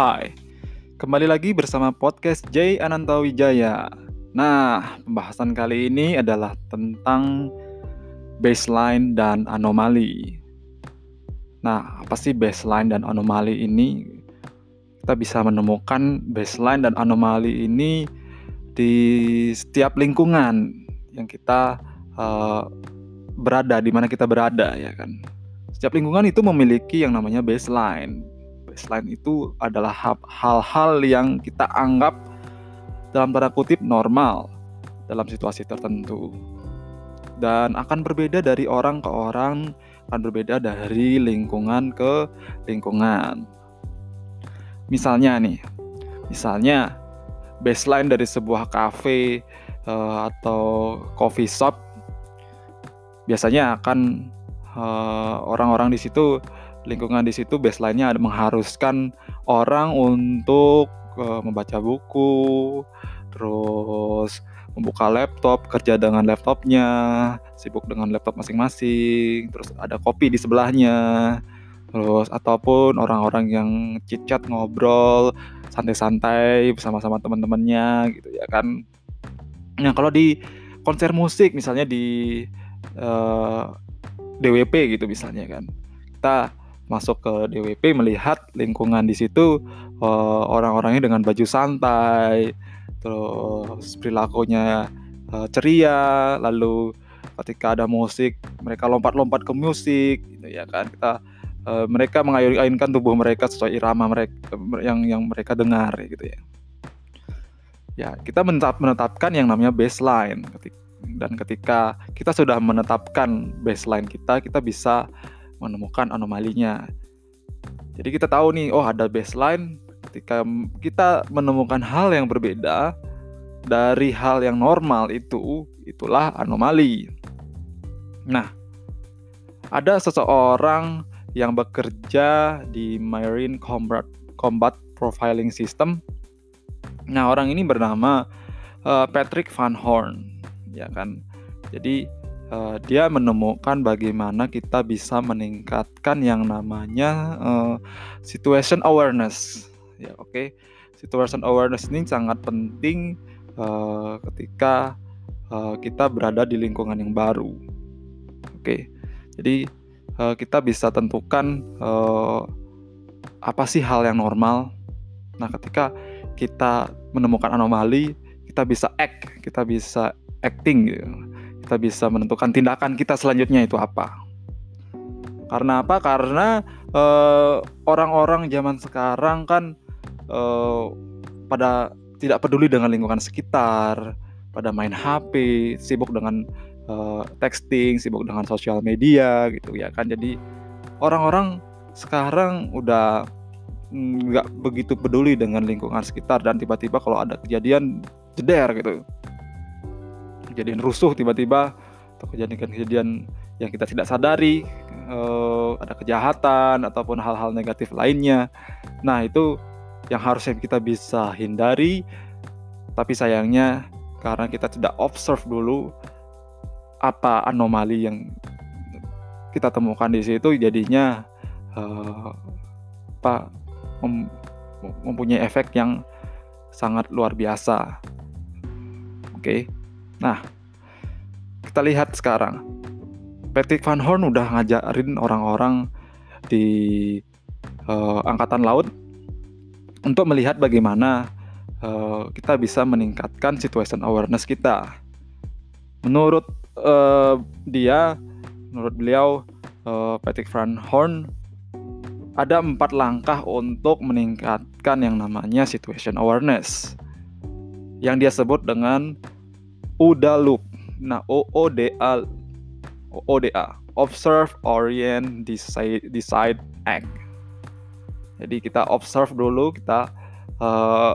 Hai, kembali lagi bersama podcast J Ananta Wijaya. Nah, pembahasan kali ini adalah tentang baseline dan anomali. Nah, apa sih baseline dan anomali ini? Kita bisa menemukan baseline dan anomali ini di setiap lingkungan yang kita uh, berada, di mana kita berada, ya kan. Setiap lingkungan itu memiliki yang namanya baseline baseline itu adalah hal-hal yang kita anggap dalam tanda kutip normal dalam situasi tertentu. Dan akan berbeda dari orang ke orang akan berbeda dari lingkungan ke lingkungan. Misalnya nih misalnya baseline dari sebuah cafe uh, atau coffee shop biasanya akan uh, orang-orang di situ lingkungan di situ baseline-nya ada mengharuskan orang untuk uh, membaca buku, terus membuka laptop, kerja dengan laptopnya, sibuk dengan laptop masing-masing, terus ada kopi di sebelahnya, terus ataupun orang-orang yang cicat ngobrol santai-santai bersama-sama teman-temannya gitu ya kan. Nah kalau di konser musik misalnya di uh, eh, DWP gitu misalnya kan, kita masuk ke DWP melihat lingkungan di situ uh, orang-orangnya dengan baju santai, terus perilakunya uh, ceria, lalu ketika ada musik mereka lompat-lompat ke musik, gitu ya kan kita uh, mereka mengayun-ayunkan tubuh mereka sesuai irama mereka yang yang mereka dengar, gitu ya. Ya kita menetap, menetapkan yang namanya baseline, dan ketika kita sudah menetapkan baseline kita, kita bisa menemukan anomalinya. Jadi kita tahu nih, oh ada baseline ketika kita menemukan hal yang berbeda dari hal yang normal itu, itulah anomali. Nah, ada seseorang yang bekerja di Marine Combat, Combat Profiling System. Nah, orang ini bernama uh, Patrick Van Horn, ya kan. Jadi uh, dia menemukan bagaimana kita bisa meningkatkan yang namanya uh, situation awareness. Ya, oke. Okay? Situation awareness ini sangat penting uh, ketika uh, kita berada di lingkungan yang baru. Oke. Okay? Jadi uh, kita bisa tentukan uh, apa sih hal yang normal. Nah, ketika kita menemukan anomali, kita bisa act, kita bisa acting gitu kita bisa menentukan tindakan kita selanjutnya itu apa. Karena apa? Karena eh, orang-orang zaman sekarang kan uh, pada tidak peduli dengan lingkungan sekitar, pada main HP, sibuk dengan uh, texting, sibuk dengan sosial media gitu ya kan. Jadi orang-orang sekarang udah nggak begitu peduli dengan lingkungan sekitar dan tiba-tiba kalau ada kejadian jeder gitu kejadian rusuh tiba-tiba atau kejadian-kejadian yang kita tidak sadari uh, ada kejahatan ataupun hal-hal negatif lainnya nah itu yang harusnya kita bisa hindari tapi sayangnya karena kita tidak observe dulu apa anomali yang kita temukan di situ jadinya uh, apa mem mempunyai efek yang sangat luar biasa. Oke. Okay? Nah, kita lihat sekarang. Patrick Van Horn udah ngajarin orang-orang di uh, angkatan laut untuk melihat bagaimana uh, kita bisa meningkatkan situation awareness kita. Menurut uh, dia, menurut beliau uh, Patrick Van Horn ada empat langkah untuk meningkatkan yang namanya situation awareness yang dia sebut dengan OODA loop. Nah, OODA OODA observe, orient, decide, decide, act. Jadi kita observe dulu, kita uh,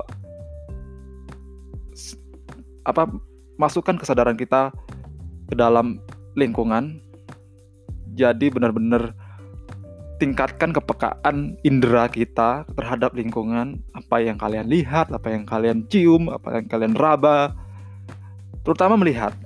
apa masukkan kesadaran kita ke dalam lingkungan. Jadi benar-benar tingkatkan kepekaan indera kita terhadap lingkungan, apa yang kalian lihat, apa yang kalian cium, apa yang kalian raba, terutama melihat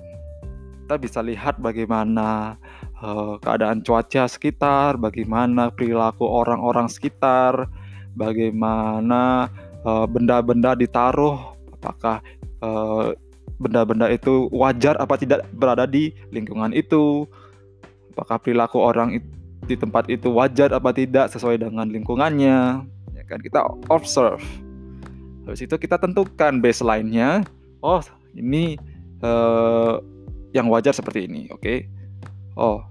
kita bisa lihat bagaimana uh, keadaan cuaca sekitar, bagaimana perilaku orang-orang sekitar, bagaimana uh, benda-benda ditaruh, apakah uh, benda-benda itu wajar apa tidak berada di lingkungan itu, apakah perilaku orang di tempat itu wajar apa tidak sesuai dengan lingkungannya, ya kan kita observe. Habis itu kita tentukan baseline-nya. Oh, ini uh, yang wajar seperti ini, oke? Okay? Oh,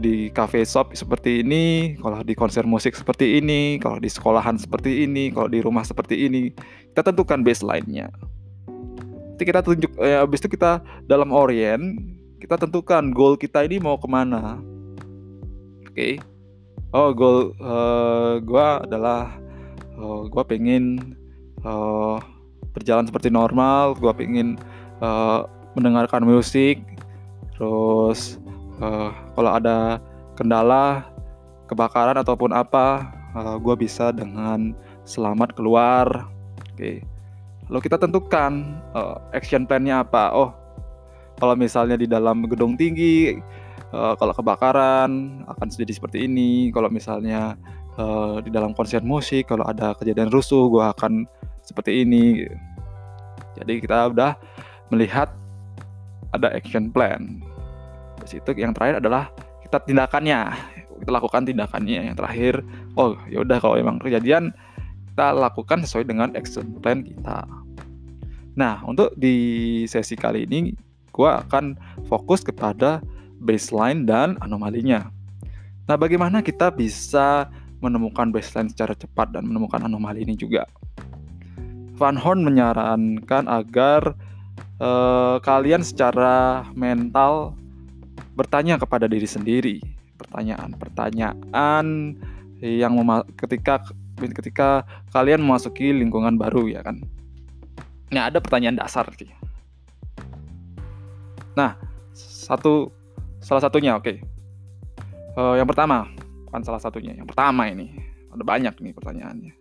di cafe shop seperti ini, kalau di konser musik seperti ini, kalau di sekolahan seperti ini, kalau di rumah seperti ini, kita tentukan baseline-nya. Nanti kita tunjuk, eh, habis itu kita dalam orient, kita tentukan goal kita ini mau ke mana. Oke, okay. oh goal uh, gua adalah uh, gua pengen uh, berjalan seperti normal, gua pengen uh, mendengarkan musik, terus uh, kalau ada kendala kebakaran ataupun apa uh, eh, gue bisa dengan selamat keluar. Oke. Okay. lalu kita tentukan uh, action plan-nya apa? Oh kalau misalnya di dalam gedung tinggi uh, kalau kebakaran akan jadi seperti ini. Kalau misalnya uh, di dalam konser musik kalau ada kejadian rusuh gue akan seperti ini. Jadi kita udah melihat ada action plan Terus itu yang terakhir adalah kita tindakannya. Kita lakukan tindakannya. Yang terakhir, oh ya udah kalau emang kejadian kita lakukan sesuai dengan action plan kita. Nah, untuk di sesi kali ini gue akan fokus kepada baseline dan anomalinya. Nah, bagaimana kita bisa menemukan baseline secara cepat dan menemukan anomali ini juga? Van Horn menyarankan agar uh, kalian secara mental bertanya kepada diri sendiri pertanyaan-pertanyaan yang ketika ketika kalian memasuki lingkungan baru ya kan. Nah, ada pertanyaan dasar sih. Nah, satu salah satunya oke. Okay. Uh, yang pertama, bukan salah satunya. Yang pertama ini ada banyak nih pertanyaannya.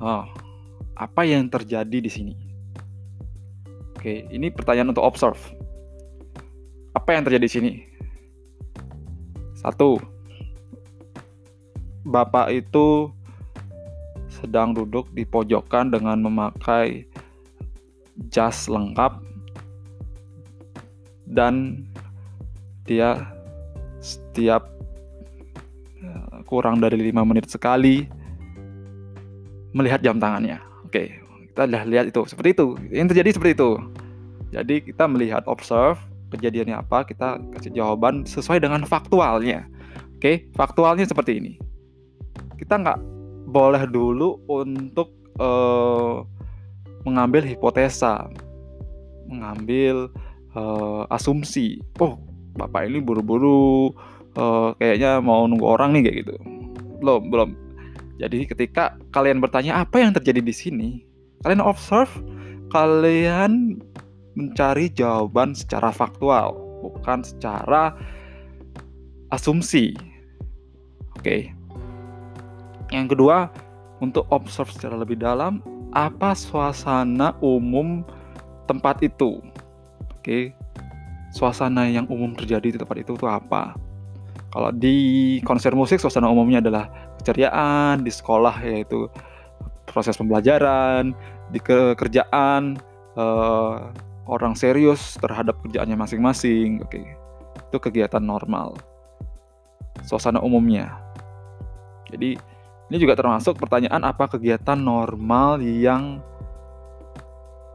Oh, apa yang terjadi di sini? Oke, ini pertanyaan untuk observe apa yang terjadi di sini? Satu, bapak itu sedang duduk di pojokan dengan memakai jas lengkap dan dia setiap eh, kurang dari lima menit sekali melihat jam tangannya. Oke, kita lihat itu seperti itu. Yang terjadi seperti itu. Jadi kita melihat observe kejadiannya apa, kita kasih jawaban sesuai dengan faktualnya. Oke, faktualnya seperti ini. Kita nggak boleh dulu untuk uh, mengambil hipotesa, mengambil uh, asumsi. Oh, bapak ini buru-buru, uh, kayaknya mau nunggu orang nih kayak gitu. Belum, belum. Jadi ketika kalian bertanya apa yang terjadi di sini, kalian observe, kalian mencari jawaban secara faktual, bukan secara asumsi. Oke. Yang kedua, untuk observe secara lebih dalam apa suasana umum tempat itu. Oke. Suasana yang umum terjadi di tempat itu itu apa? Kalau di konser musik suasana umumnya adalah keceriaan, di sekolah yaitu proses pembelajaran, di kerjaan uh, orang serius terhadap kerjaannya masing-masing. Oke, itu kegiatan normal. Suasana umumnya. Jadi ini juga termasuk pertanyaan apa kegiatan normal yang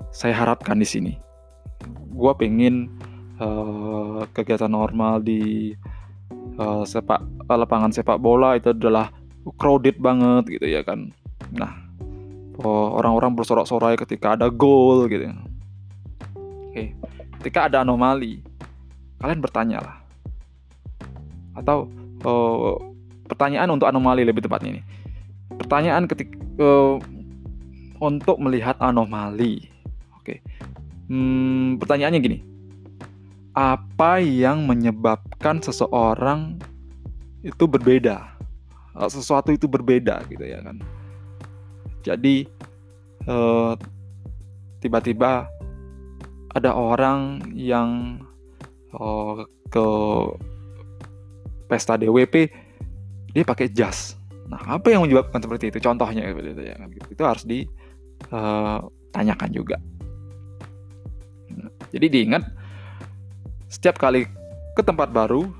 saya harapkan di sini. Gua pengen uh, kegiatan normal di uh, sepak lapangan sepak bola itu adalah crowded banget gitu ya kan. Nah, orang-orang bersorak-sorai ketika ada gol gitu. Oke, ketika ada anomali, kalian bertanya lah. Atau oh, pertanyaan untuk anomali lebih tepatnya ini. Pertanyaan ketika uh, untuk melihat anomali. Oke. Hmm, pertanyaannya gini. Apa yang menyebabkan seseorang itu berbeda? Sesuatu itu berbeda gitu ya kan. Jadi uh, tiba-tiba ada orang yang oh, ke pesta DWP dia pakai jas Nah, apa yang menyebabkan seperti itu? Contohnya itu ya. Itu harus ditanyakan juga. Nah, jadi diingat setiap kali ke tempat baru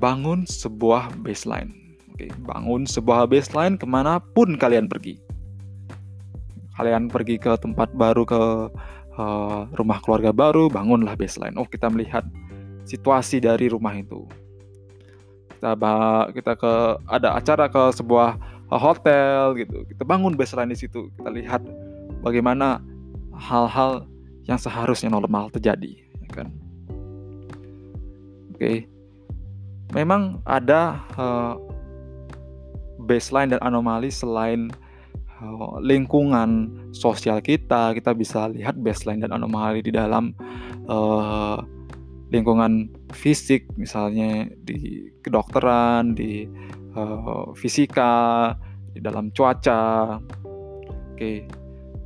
bangun sebuah baseline. Oke, bangun sebuah baseline ke mana pun kalian pergi. Kalian pergi ke tempat baru ke uh, rumah keluarga baru, bangunlah baseline. Oh, kita melihat situasi dari rumah itu. Kita kita ke ada acara ke sebuah hotel gitu. Kita bangun baseline di situ. Kita lihat bagaimana hal-hal yang seharusnya normal terjadi ya kan? Oke. Memang ada uh, baseline dan anomali selain uh, lingkungan sosial kita kita bisa lihat baseline dan anomali di dalam uh, lingkungan fisik misalnya di kedokteran di uh, fisika di dalam cuaca. Oke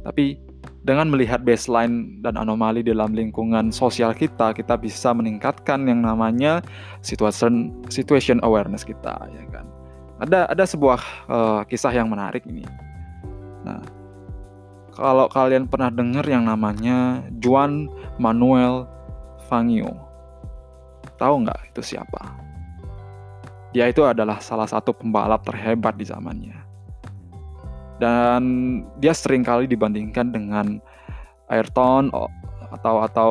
tapi dengan melihat baseline dan anomali dalam lingkungan sosial kita kita bisa meningkatkan yang namanya situation situation awareness kita ya kan ada ada sebuah uh, kisah yang menarik ini nah kalau kalian pernah dengar yang namanya Juan Manuel Fangio Tahu nggak itu siapa? Dia itu adalah salah satu pembalap terhebat di zamannya. Dan dia sering kali dibandingkan dengan Ayrton atau atau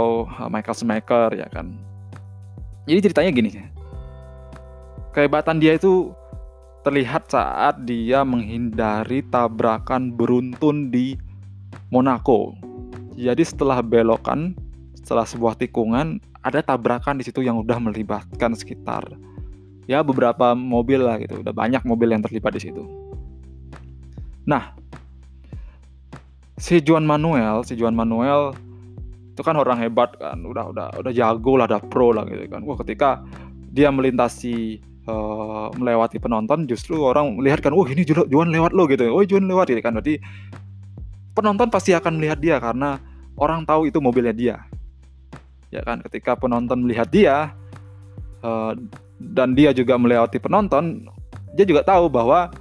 Michael Schumacher ya kan. Jadi ceritanya gini. Kehebatan dia itu terlihat saat dia menghindari tabrakan beruntun di Monaco. Jadi setelah belokan, setelah sebuah tikungan, ada tabrakan di situ yang udah melibatkan sekitar ya beberapa mobil lah gitu. Udah banyak mobil yang terlibat di situ. Nah si Juan Manuel si Juan Manuel itu kan orang hebat kan. Udah udah udah jago lah udah pro lah gitu kan. Wah ketika dia melintasi uh, melewati penonton justru orang melihat kan wah ini Juan lewat lo gitu. Oh Juan lewat gitu kan. Berarti penonton pasti akan melihat dia karena orang tahu itu mobilnya dia. Ya kan ketika penonton melihat dia uh, dan dia juga melewati penonton dia juga tahu bahwa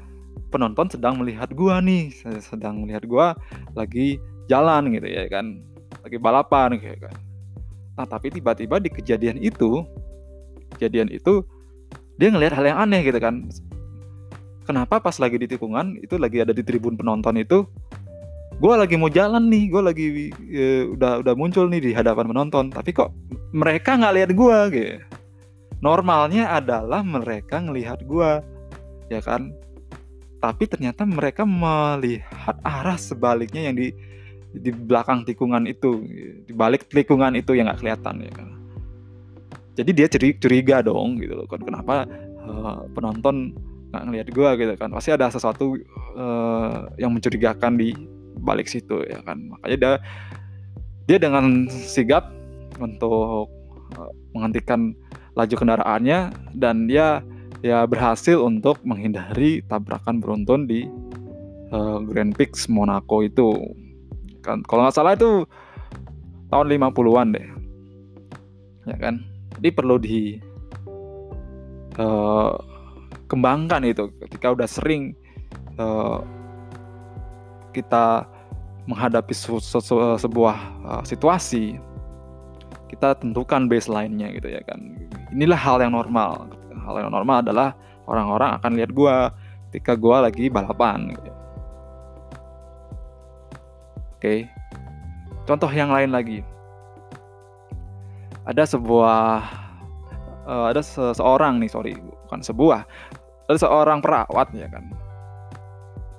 penonton sedang melihat gua nih sedang melihat gua lagi jalan gitu ya kan lagi balapan gitu kan. Nah tapi tiba-tiba di kejadian itu kejadian itu dia ngelihat hal yang aneh gitu kan. Kenapa pas lagi di tikungan itu lagi ada di tribun penonton itu gue lagi mau jalan nih gue lagi uh, udah udah muncul nih di hadapan penonton tapi kok mereka nggak lihat gue gitu. Normalnya adalah mereka ngelihat gue ya kan? Tapi ternyata mereka melihat arah sebaliknya yang di di belakang tikungan itu di balik tikungan itu yang nggak kelihatan ya kan jadi dia curiga dong gitu loh kan kenapa uh, penonton nggak ngelihat gue gitu kan. Pasti ada sesuatu uh, yang mencurigakan di balik situ ya kan. Makanya dia dia dengan sigap untuk uh, menghentikan laju kendaraannya dan dia ya berhasil untuk menghindari tabrakan beruntun di uh, Grand Prix Monaco itu. Kan kalau nggak salah itu tahun 50-an deh. Ya kan jadi perlu di uh, kembangkan itu. Ketika udah sering uh, kita menghadapi se se se sebuah uh, situasi kita tentukan baseline-nya gitu ya kan. Inilah hal yang normal. Hal yang normal adalah orang-orang akan lihat gua ketika gua lagi balapan. Gitu. oke. Contoh yang lain lagi ada sebuah uh, ada seseorang nih sorry bukan sebuah. Ada seorang perawat ya kan.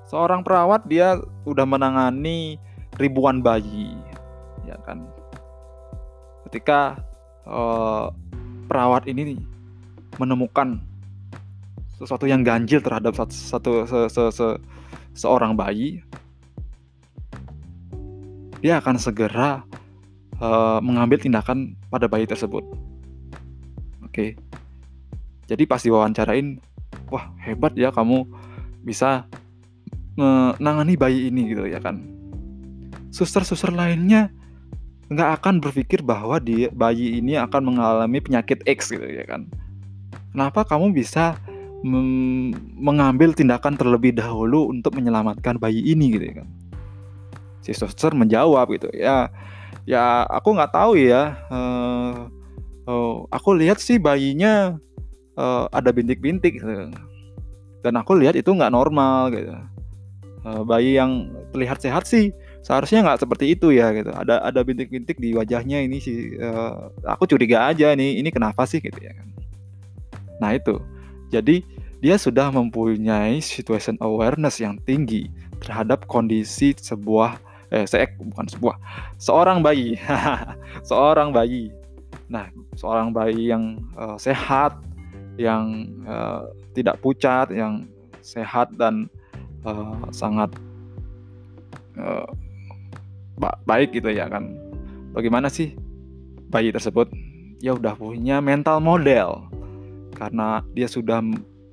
Seorang perawat dia udah menangani ribuan bayi ya kan. Ketika uh, perawat ini menemukan sesuatu yang ganjil terhadap satu, satu se, se, se, seorang bayi dia akan segera uh, mengambil tindakan pada bayi tersebut. Oke. Jadi pas diwawancarain wah hebat ya kamu bisa menangani bayi ini gitu ya kan. Suster-suster lainnya nggak akan berpikir bahwa dia bayi ini akan mengalami penyakit X gitu ya kan. Kenapa kamu bisa mengambil tindakan terlebih dahulu untuk menyelamatkan bayi ini gitu ya kan? Si suster menjawab gitu ya ya aku nggak tahu ya uh, uh, aku lihat sih bayinya uh, ada bintik-bintik gitu. dan aku lihat itu nggak normal gitu. Uh, bayi yang terlihat sehat sih seharusnya nggak seperti itu ya gitu. Ada ada bintik-bintik di wajahnya ini sih. Uh, aku curiga aja nih ini kenapa sih gitu ya. Nah itu. Jadi dia sudah mempunyai situation awareness yang tinggi terhadap kondisi sebuah eh saya bukan sebuah seorang bayi. Seorang bayi. Nah seorang bayi yang uh, sehat yang uh, tidak pucat yang sehat dan uh, sangat uh, baik gitu ya kan. Bagaimana sih bayi tersebut? Ya udah punya mental model. Karena dia sudah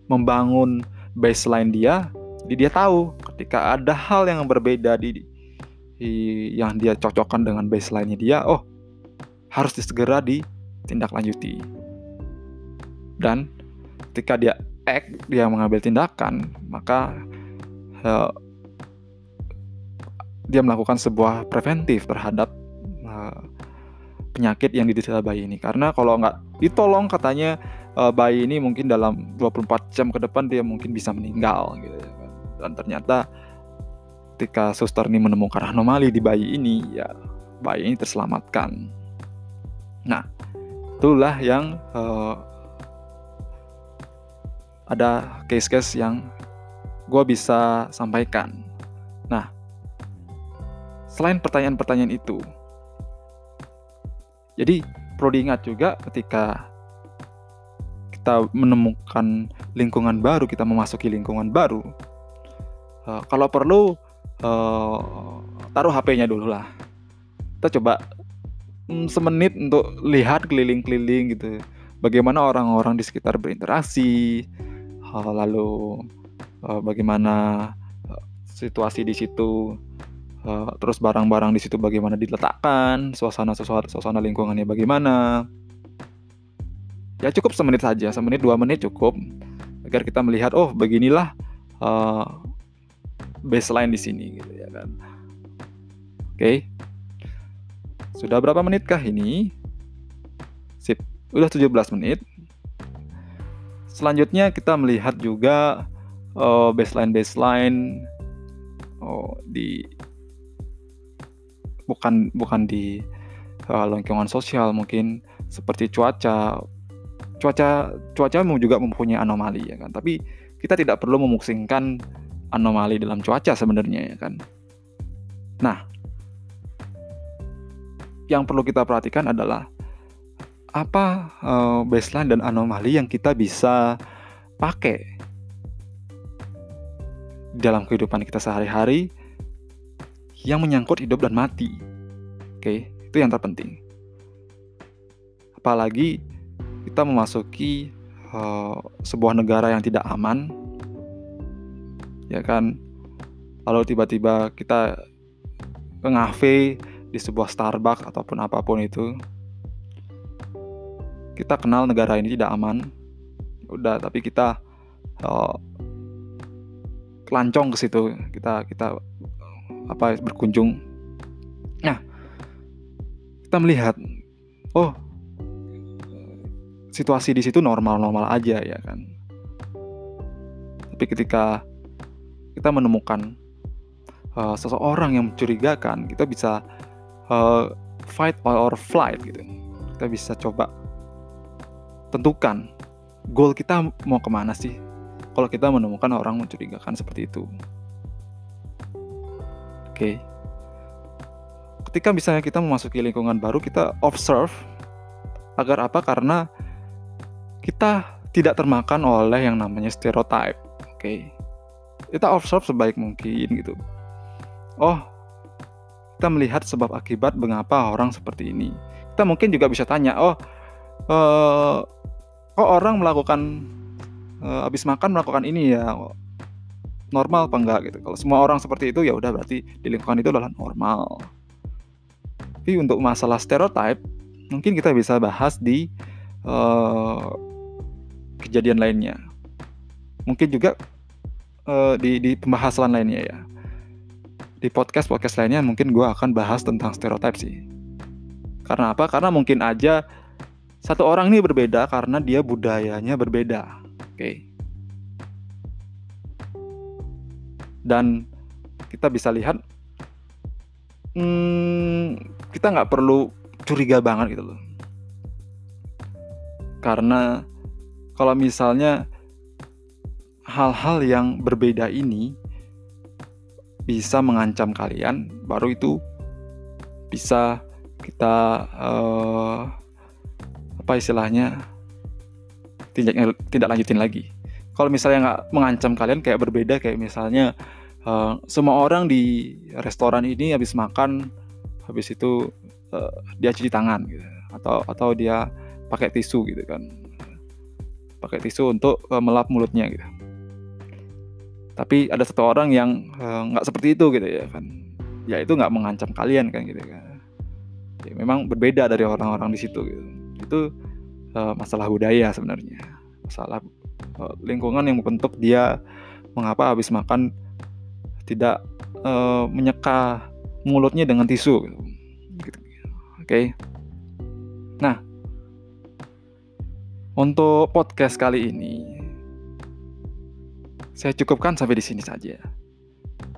membangun baseline dia dia tahu ketika ada hal yang berbeda di yang dia cocokkan dengan baseline-nya dia oh harus segera ditindaklanjuti dan ketika dia act dia mengambil tindakan maka uh, dia melakukan sebuah preventif terhadap uh, penyakit yang diderita bayi ini karena kalau nggak ditolong katanya uh, bayi ini mungkin dalam 24 jam ke depan dia mungkin bisa meninggal gitu ya kan. dan ternyata ketika suster ini menemukan anomali di bayi ini ya bayi ini terselamatkan. Nah itulah yang uh, ada case-case yang gue bisa sampaikan. Nah selain pertanyaan-pertanyaan itu jadi perlu diingat juga ketika kita menemukan lingkungan baru, kita memasuki lingkungan baru, uh, kalau perlu uh, taruh HP-nya dulu lah. Kita coba um, semenit untuk lihat keliling-keliling gitu, bagaimana orang-orang di sekitar berinteraksi, uh, lalu uh, bagaimana uh, situasi di situ, uh, terus barang-barang di situ bagaimana diletakkan, suasana suasana, suasana lingkungannya bagaimana ya cukup semenit saja semenit dua menit cukup agar kita melihat oh beginilah uh, baseline di sini gitu ya kan. Oke. Sudah berapa menitkah ini? Sip. Udah 17 menit. Selanjutnya kita melihat juga uh, baseline baseline oh di bukan bukan di uh, lingkungan sosial mungkin seperti cuaca. Cuaca cuaca juga mempunyai anomali ya kan. Tapi kita tidak perlu memusingkan anomali dalam cuaca sebenarnya ya kan nah yang perlu kita perhatikan adalah apa uh, baseline dan anomali yang kita bisa pakai dalam kehidupan kita sehari-hari yang menyangkut hidup dan mati. Oke, itu yang terpenting. Apalagi kita memasuki uh, sebuah negara yang tidak aman, ya kan? Lalu tiba-tiba kita ke ngafe di sebuah Starbucks ataupun apa pun itu, kita kenal negara ini tidak aman, udah tapi kita uh, kelancong ke situ, kita kita apa berkunjung. Nah, kita melihat, oh situasi di situ normal-normal aja ya kan. Tapi ketika kita menemukan uh, seseorang yang mencurigakan, kita bisa uh, fight or flight gitu. Kita bisa coba tentukan goal kita mau ke mana sih kalau kita menemukan orang mencurigakan seperti itu. Oke. Okay. Ketika misalnya kita memasuki lingkungan baru, kita observe agar apa? Karena kita tidak termakan oleh yang namanya stereotype. Oke. Okay? Kita observe sebaik mungkin gitu. Oh, kita melihat sebab akibat mengapa orang seperti ini. Kita mungkin juga bisa tanya, oh, uh, kok orang melakukan uh, habis makan melakukan ini ya normal apa enggak gitu. Kalau semua orang seperti itu ya udah berarti di lingkungan itu adalah normal. Tapi untuk masalah stereotype mungkin kita bisa bahas di uh, kejadian lainnya. mungkin juga uh, di di pembahasan lainnya ya. Di podcast podcast lainnya mungkin gue akan bahas tentang stereotip sih. Karena apa? Karena mungkin aja satu orang ini berbeda karena dia budayanya berbeda. Oke. Okay. dan kita bisa lihat hmm, kita nggak perlu curiga banget gitu loh. Karena kalau misalnya hal-hal yang berbeda ini bisa mengancam kalian, baru itu bisa kita uh, apa istilahnya tidak tidak lanjutin lagi. Kalau misalnya nggak mengancam kalian kayak berbeda kayak misalnya uh, semua orang di restoran ini habis makan habis itu uh, dia cuci tangan gitu atau atau dia pakai tisu gitu kan pakai tisu untuk uh, melap mulutnya gitu tapi ada satu orang yang eh, nggak uh, seperti itu gitu ya kan ya itu nggak mengancam kalian kan gitu kan ya, memang berbeda dari orang-orang di situ gitu itu uh, masalah budaya sebenarnya masalah uh, lingkungan yang membentuk dia mengapa habis makan tidak uh, menyeka mulutnya dengan tisu gitu. gitu. oke okay. nah untuk podcast kali ini saya cukupkan sampai di sini saja.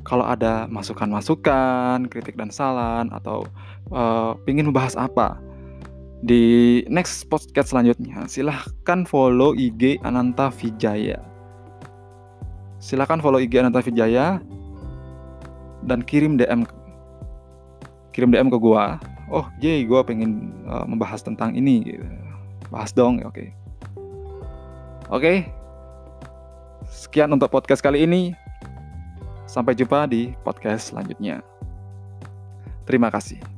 Kalau ada masukan-masukan, kritik dan saran, atau uh, ingin membahas apa di next podcast selanjutnya, silahkan follow IG Ananta Vijaya. Silahkan follow IG Ananta Vijaya dan kirim DM kirim DM ke gua. Oh, J, gua pengen uh, membahas tentang ini. Bahas dong, oke. Okay. Oke, okay, Sekian untuk podcast kali ini. Sampai jumpa di podcast selanjutnya. Terima kasih.